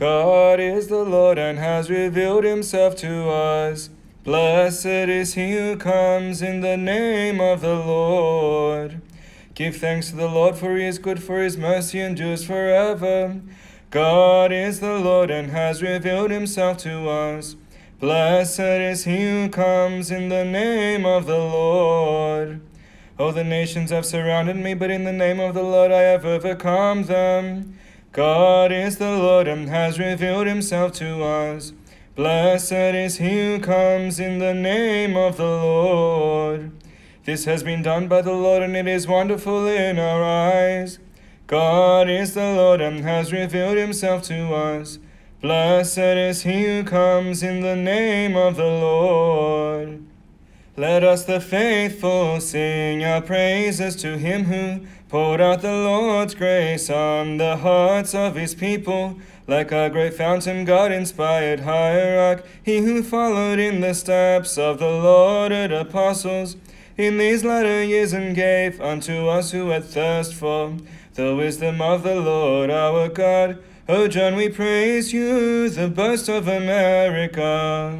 God is the Lord and has revealed himself to us. Blessed is he who comes in the name of the Lord. Give thanks to the Lord, for he is good, for his mercy endures forever. God is the Lord and has revealed himself to us. Blessed is he who comes in the name of the Lord. Oh, the nations have surrounded me, but in the name of the Lord I have overcome them. God is the Lord and has revealed himself to us. Blessed is he who comes in the name of the Lord. This has been done by the Lord, and it is wonderful in our eyes. God is the Lord and has revealed himself to us. Blessed is he who comes in the name of the Lord. Let us, the faithful, sing our praises to him who poured out the Lord's grace on the hearts of his people. Like a great fountain, God inspired hierarch, he who followed in the steps of the lauded apostles in these latter years and gave unto us who had thirst for the wisdom of the Lord our God. O John, we praise you, the boast of America.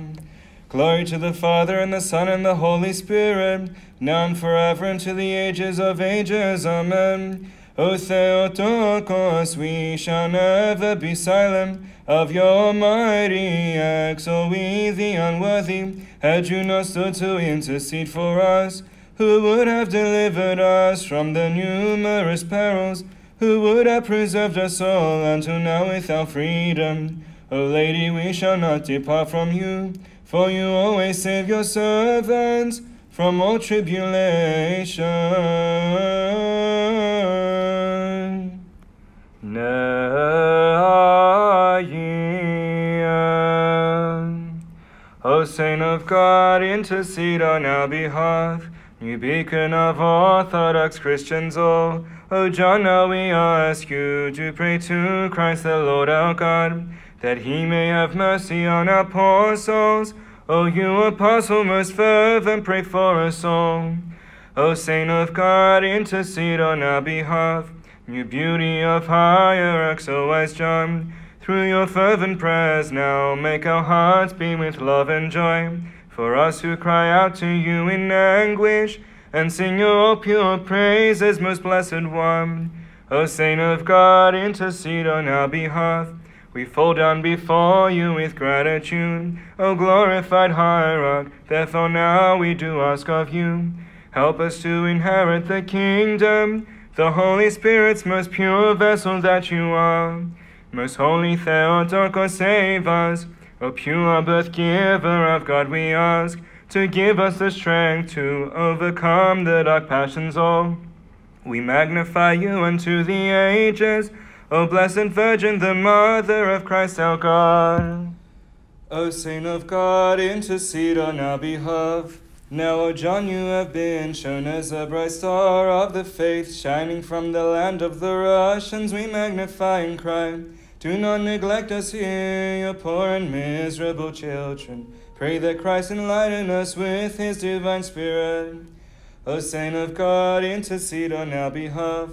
Glory to the Father, and the Son, and the Holy Spirit, now and forever, and to the ages of ages. Amen. O Theotokos, we shall never be silent of your mighty acts. O we, the unworthy, had you not stood to intercede for us, who would have delivered us from the numerous perils, who would have preserved us all until now without freedom. O Lady, we shall not depart from you, for you always save your servants from all tribulation. O Saint of God, intercede on our behalf. You beacon of Orthodox Christians all. O John, now we ask you to pray to Christ the Lord our God, that he may have mercy on our poor souls. O you apostle most fervent, pray for us all. O Saint of God, intercede on our behalf. You beauty of hierarchs, O wise John, through your fervent prayers now make our hearts beam with love and joy. For us who cry out to you in anguish, and sing your pure praises, most blessed one. O Saint of God, intercede on our behalf. We fall down before you with gratitude, O glorified hierarch. Therefore now we do ask of you, help us to inherit the kingdom, the Holy Spirit's most pure vessel that you are. Most holy Theotokos, save us. O pure birth giver of God, we ask to give us the strength to overcome the dark passions all. We magnify you unto the ages, O blessed Virgin, the Mother of Christ our God. O Saint of God, intercede on our behalf. Now, O John, you have been shown as a bright star of the faith, shining from the land of the Russians. We magnify and cry. Do not neglect us here, your poor and miserable children. Pray that Christ enlighten us with his divine Spirit. O Saint of God, intercede on our behalf.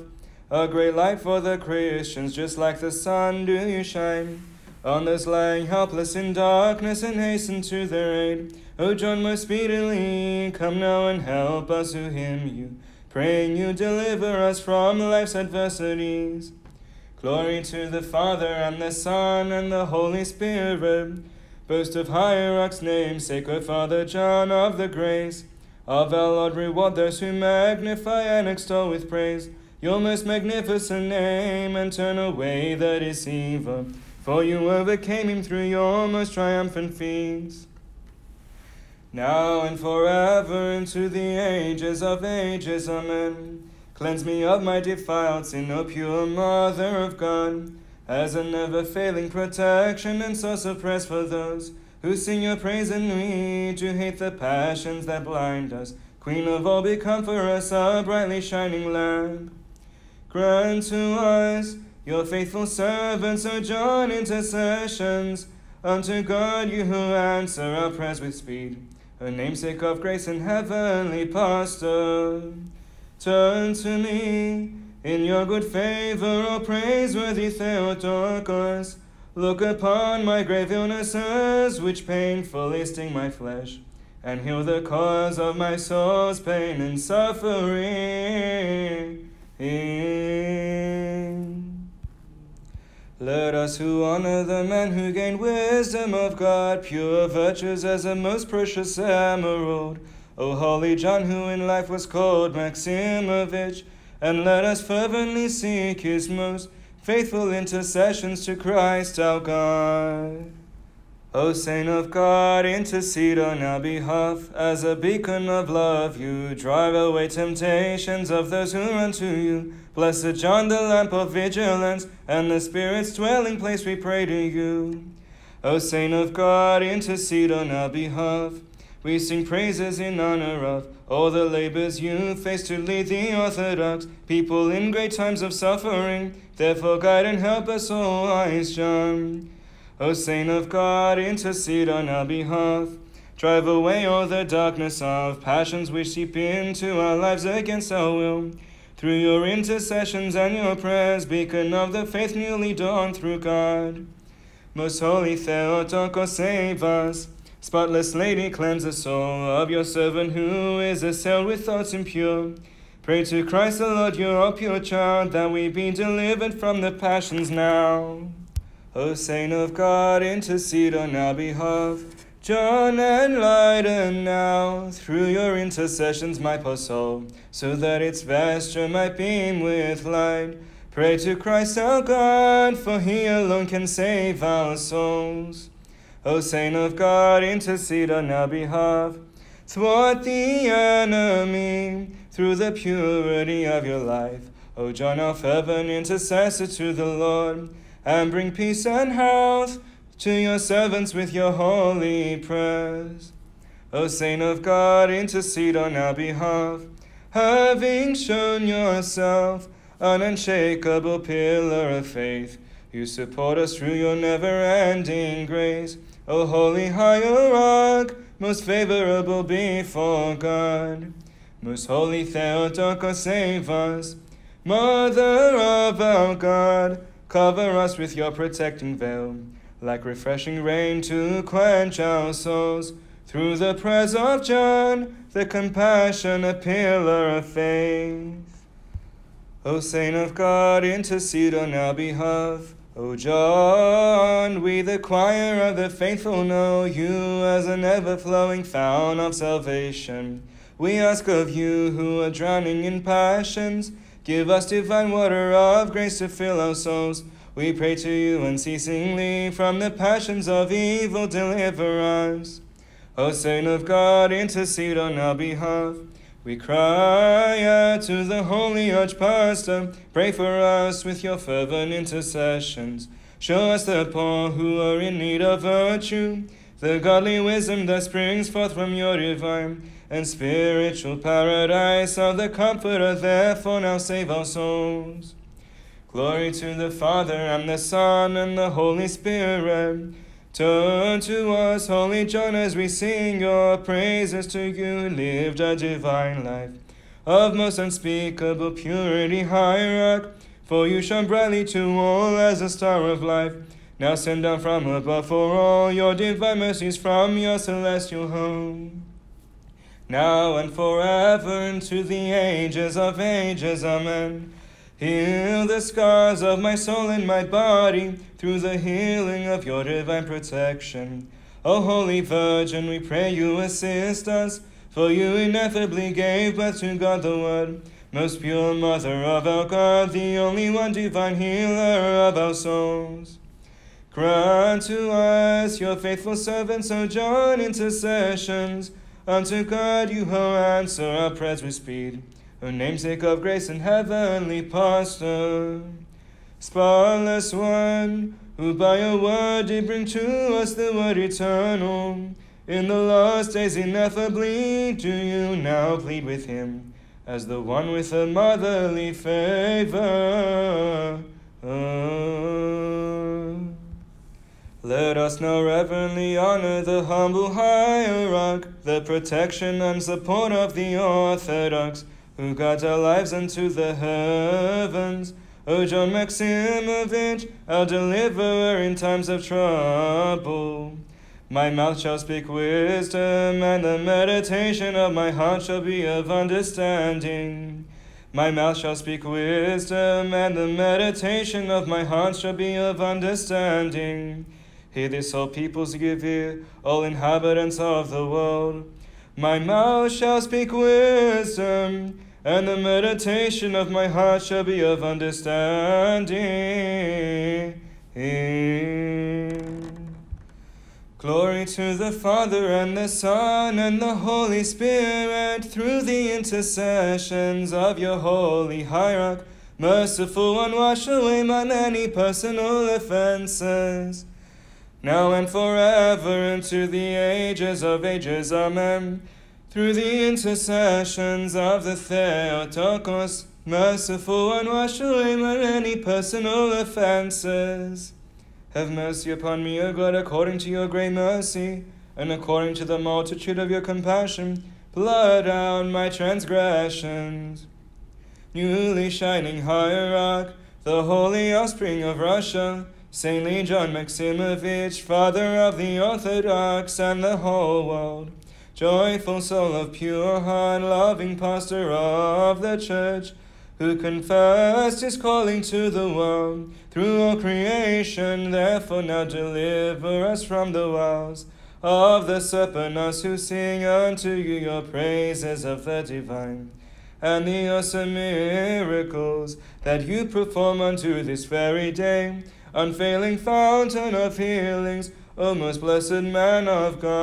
A great light for the Christians, just like the sun do you shine. On those lying helpless in darkness and hasten to their aid. O John, most speedily, come now and help us who hymn you. Praying you deliver us from life's adversities. Glory to the Father, and the Son, and the Holy Spirit. Boast of hierarch's name, sacred Father John of the grace. Of our Lord, reward those who magnify and extol with praise your most magnificent name, and turn away the deceiver. For you overcame him through your most triumphant feats. Now and forever into the ages of ages, Amen. Cleanse me of my defiled sin, O pure Mother of God, as a never failing protection and source of praise for those who sing your praise and we to hate the passions that blind us. Queen of all, become for us a brightly shining lamp. Grant to us, your faithful servants, O John, intercessions. Unto God, you who answer our prayers with speed, a namesake of grace and heavenly pastor. Turn to me in your good favor, O praiseworthy Theotokos. Look upon my grave illnesses, which painfully sting my flesh, and heal the cause of my soul's pain and suffering. Let us who honor the man who gained wisdom of God, pure virtues as a most precious emerald. O holy John, who in life was called Maximovich, and let us fervently seek his most faithful intercessions to Christ our God. O Saint of God, intercede on our behalf. As a beacon of love, you drive away temptations of those who run to you. Blessed John, the lamp of vigilance, and the Spirit's dwelling place, we pray to you. O Saint of God, intercede on our behalf. We sing praises in honor of all the labors you face to lead the Orthodox people in great times of suffering. Therefore, guide and help us, O wise John. O Saint of God, intercede on our behalf. Drive away all the darkness of passions which seep into our lives against our will. Through your intercessions and your prayers, beacon of the faith newly dawned through God. Most holy Theotokos, save us. Spotless Lady, cleanse the soul of your servant who is assailed with thoughts impure. Pray to Christ the Lord, your pure child, that we be delivered from the passions now. O Saint of God, intercede on our behalf. John, enlighten now through your intercessions my poor soul, so that its vesture might beam with light. Pray to Christ our God, for he alone can save our souls. O Saint of God, intercede on our behalf. Thwart the enemy through the purity of your life. O John, our fervent intercessor to the Lord and bring peace and health to your servants with your holy prayers. O Saint of God, intercede on our behalf, having shown yourself an unshakable pillar of faith. You support us through your never-ending grace. O holy hierarch, most favorable before God. Most holy Theotokos, save us. Mother of our God, Cover us with your protecting veil, like refreshing rain to quench our souls. Through the prayers of John, the compassionate pillar of faith. O Saint of God, intercede on our behalf. O John, we the choir of the faithful know you as an ever-flowing fountain of salvation. We ask of you who are drowning in passions, Give us divine water of grace to fill our souls. We pray to you unceasingly from the passions of evil, deliver us. O Saint of God, intercede on our behalf. We cry out to the holy Archpastor, pray for us with your fervent intercessions. Show us the poor who are in need of virtue, the godly wisdom that springs forth from your divine and spiritual paradise of the Comforter, therefore now save our souls. Glory to the Father, and the Son, and the Holy Spirit. Turn to us, Holy John, as we sing your praises to you, lived a divine life of most unspeakable purity, hierarch. For you shone brightly to all as a star of life. Now send down from above for all your divine mercies from your celestial home now and forever into the ages of ages. Amen. Heal the scars of my soul and my body through the healing of your divine protection. O Holy Virgin, we pray you assist us, for you ineffably gave birth to God the Word, most pure Mother of our God, the only one divine healer of our souls. Grant to us, your faithful servants, O John, intercessions Unto God you ho answer our prayers with speed. O namesake of grace and heavenly pastor. Spotless one, who by your word did bring to us the word eternal. In the last days ineffably do you now plead with him, as the one with a motherly favor. Oh. Let us now reverently honor the humble hierarch, the protection and support of the Orthodox, who guides our lives unto the heavens. O John Maximovich, our deliverer in times of trouble. My mouth shall speak wisdom, and the meditation of my heart shall be of understanding. My mouth shall speak wisdom, and the meditation of my heart shall be of understanding. Hear this, all peoples, give ear, all inhabitants of the world. My mouth shall speak wisdom, and the meditation of my heart shall be of understanding. Glory to the Father and the Son and the Holy Spirit through the intercessions of your holy hierarch. Merciful one, wash away my many personal offenses. Now and forever into the ages of ages. Amen through the intercessions of the Theotokos, merciful one, wash away my any personal offenses. Have mercy upon me, O God, according to your great mercy, and according to the multitude of your compassion, blot out my transgressions. Newly shining hierarch, the holy offspring of Russia, saintly John Maximovich, father of the Orthodox and the whole world. Joyful soul of pure heart, loving pastor of the church, who confessed his calling to the world. Through all creation, therefore now deliver us from the wiles of the serpent, us who sing unto you your praises of the divine, and the awesome miracles that you perform unto this very day, unfailing fountain of healings, O most blessed man of God.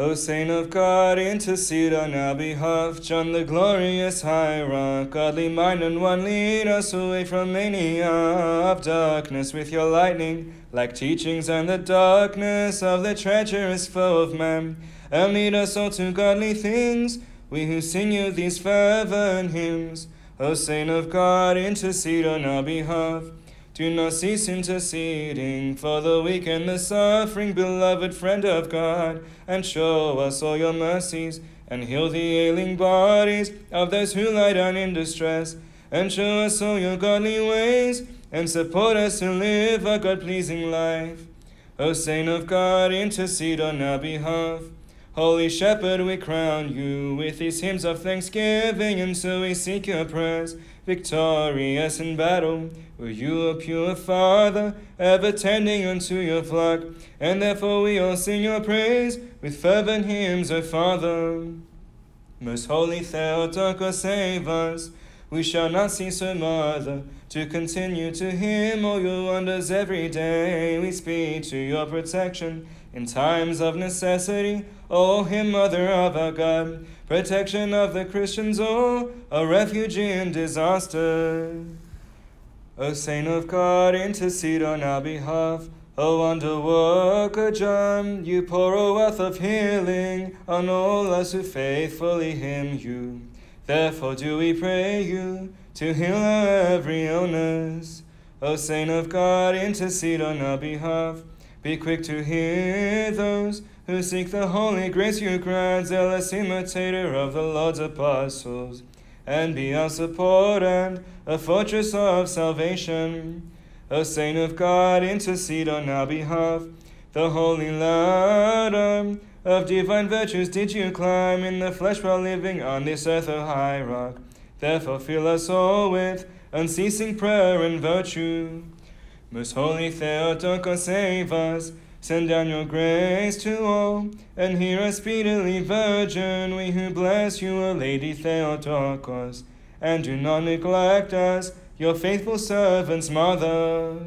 O Saint of God, intercede on our behalf. John the glorious hierarch, godly mind and one, lead us away from mania of darkness with your lightning, like teachings and the darkness of the treacherous foe of man, and lead us all to godly things, we who sing you these fervent hymns. O Saint of God, intercede on our behalf. Do not cease interceding for the weak and the suffering, beloved friend of God, and show us all your mercies, and heal the ailing bodies of those who lie down in distress, and show us all your godly ways, and support us to live a God pleasing life. O Saint of God, intercede on our behalf. Holy Shepherd, we crown you with these hymns of thanksgiving, and so we seek your praise. victorious in battle. Were you a pure Father, ever tending unto your flock? And therefore we all sing your praise with fervent hymns, O Father. Most holy Theotokos, save us. We shall not cease, O Mother, to continue to hymn all your wonders every day. We speak to your protection in times of necessity. O him, Mother of our God protection of the Christians, oh, a refuge in disaster. O Saint of God, intercede on our behalf. O wonder worker John, you pour a wealth of healing on all us who faithfully hymn you. Therefore do we pray you to heal every illness. O Saint of God, intercede on our behalf. Be quick to hear those who seek the holy grace you grant, zealous imitator of the Lord's apostles, and be our support and a fortress of salvation. O Saint of God, intercede on our behalf. The holy ladder of divine virtues did you climb in the flesh while living on this earth, O hierarch. Therefore fill us all with unceasing prayer and virtue. Most holy Theotokos, save us Send down your grace to all, and hear us speedily, Virgin, we who bless you, O Lady Theotokos, and do not neglect us, your faithful servants, Mother.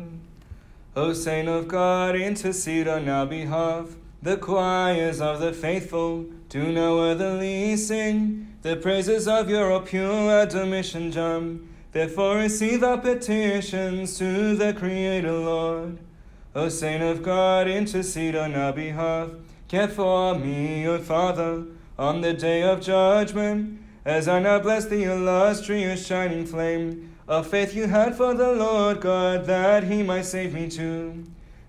O Saint of God, intercede on our behalf. The choirs of the faithful do now worthily sing the praises of your pure admission, John. Therefore receive our petitions to the Creator, Lord. O Saint of God, intercede on our behalf. Care for me, O Father, on the day of judgment, as I now bless the illustrious shining flame of faith you had for the Lord God, that he might save me too.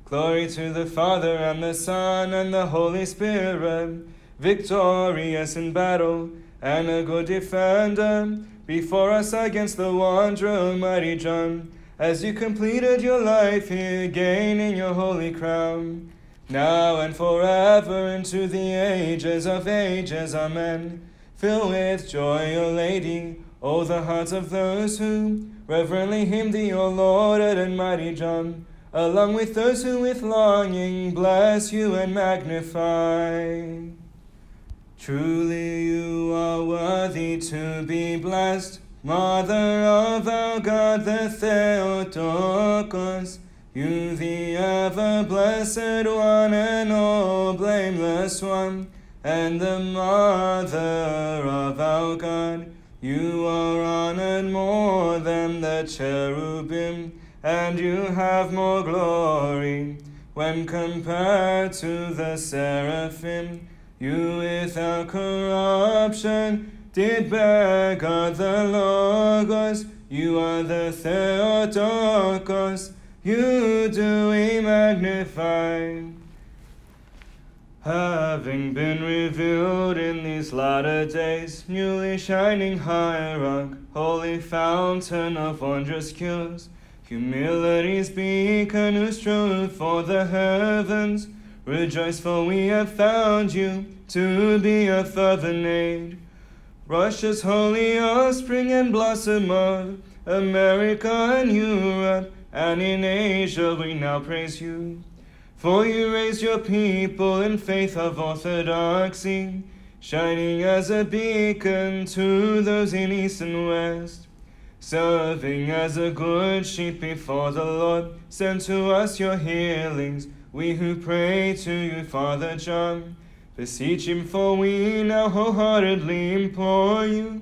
Glory to the Father, and the Son, and the Holy Spirit, victorious in battle, and a good defender, before us against the wanderer, mighty John, as you completed your life here, gaining your holy crown. Now and forever into the ages of ages, amen. Fill with joy, O Lady, all the hearts of those who reverently hymn thee, O Lord and mighty John, along with those who with longing bless you and magnify. Truly you are worthy to be blessed, Mother of our God, the Theotokos, you the ever blessed one and all blameless one, and the Mother of our God. You are honored more than the cherubim, and you have more glory when compared to the seraphim. You without corruption did bear God the Logos. You are the Theotokos. You do we magnify. Having been revealed in these latter days, newly shining hierarch, holy fountain of wondrous cures, humility's beacon whose truth for the heavens, rejoice for we have found you to be a fervent aid. Russia's holy offspring and blossom of America and Europe, and in Asia we now praise you. For you raised your people in faith of orthodoxy, shining as a beacon to those in east and west. Serving as a good sheep before the Lord, send to us your healings, we who pray to you, Father John. Beseech him, for we now wholeheartedly implore you,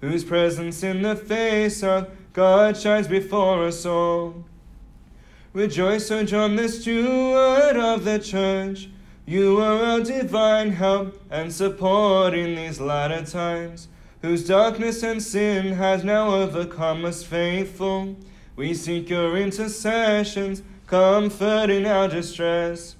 whose presence in the face of God shines before us all. Rejoice, O John, the steward of the church. You are our divine help and support in these latter times, whose darkness and sin has now overcome us faithful. We seek your intercessions, comfort in our distress.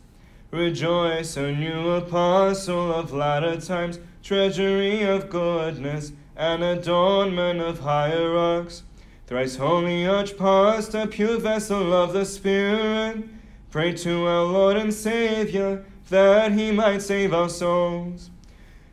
Rejoice, O new apostle of latter times, treasury of goodness and adornment of hierarchs. Thrice holy archpastor, pure vessel of the Spirit, pray to our Lord and Savior that he might save our souls.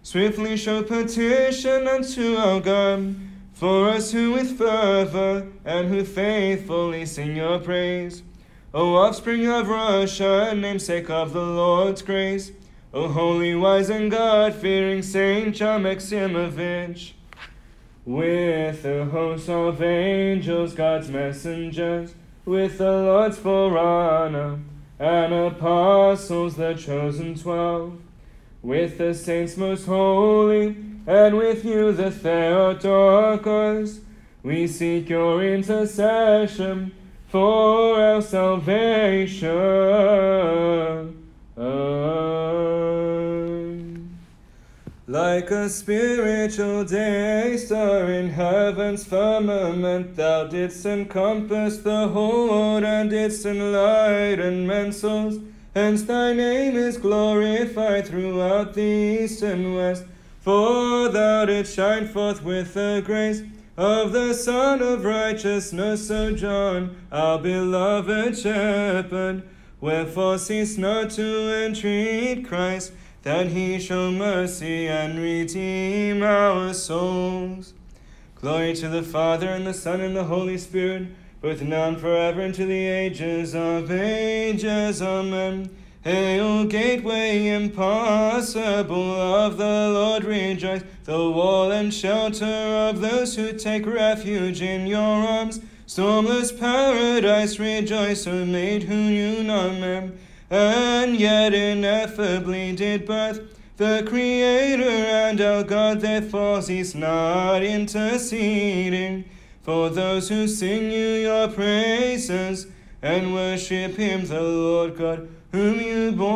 Swiftly show petition unto our God for us who with fervor and who faithfully sing your praise. O offspring of Russia, namesake of the Lord's grace, O holy, wise, and God-fearing Saint John Maximovich, with the host of angels, God's messengers, with the Lord's forerunner, and apostles, the chosen twelve, with the saints most holy, and with you, the Theotokos, we seek your intercession for our salvation. Like a spiritual day star in heaven's firmament, thou didst encompass the whole world and didst enlighten men's souls. Hence thy name is glorified throughout the east and west. For thou didst shine forth with the grace of the Son of Righteousness, O John, our beloved shepherd. Wherefore cease not to entreat Christ, that he show mercy and redeem our souls. Glory to the Father, and the Son, and the Holy Spirit, both now and forever, into the ages of ages. Amen. Hail, gateway impossible of the Lord, rejoice, the wall and shelter of those who take refuge in your arms. Stormless paradise, rejoice, O maid who knew no man, and yet ineffably did birth the Creator and our God, therefore cease not interceding. For those who sing you your praises and worship Him, the Lord God whom you bore.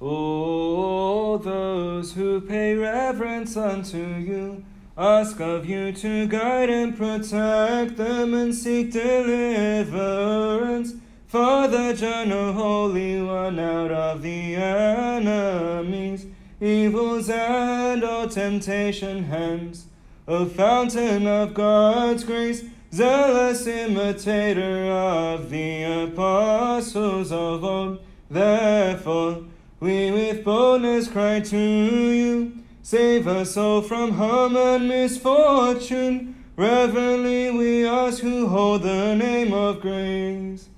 All those who pay reverence unto you ask of you to guide and protect them and seek deliverance. Father John, O Holy One, out of the enemies, evils and all temptation hence. O fountain of God's grace, zealous imitator of the apostles of old, therefore we with boldness cry to you, save us all from harm and misfortune. Reverently we ask who hold the name of grace.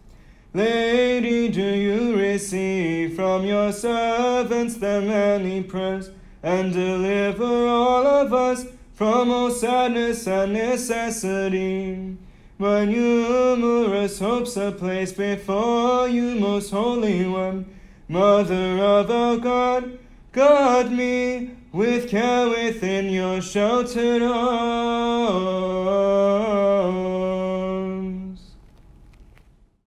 Lady, do you receive from your servants their many prayers, and deliver all of us from all sadness and necessity? When numerous hopes are placed before you, most holy one, Mother of our God, guard me with care within your sheltered arms.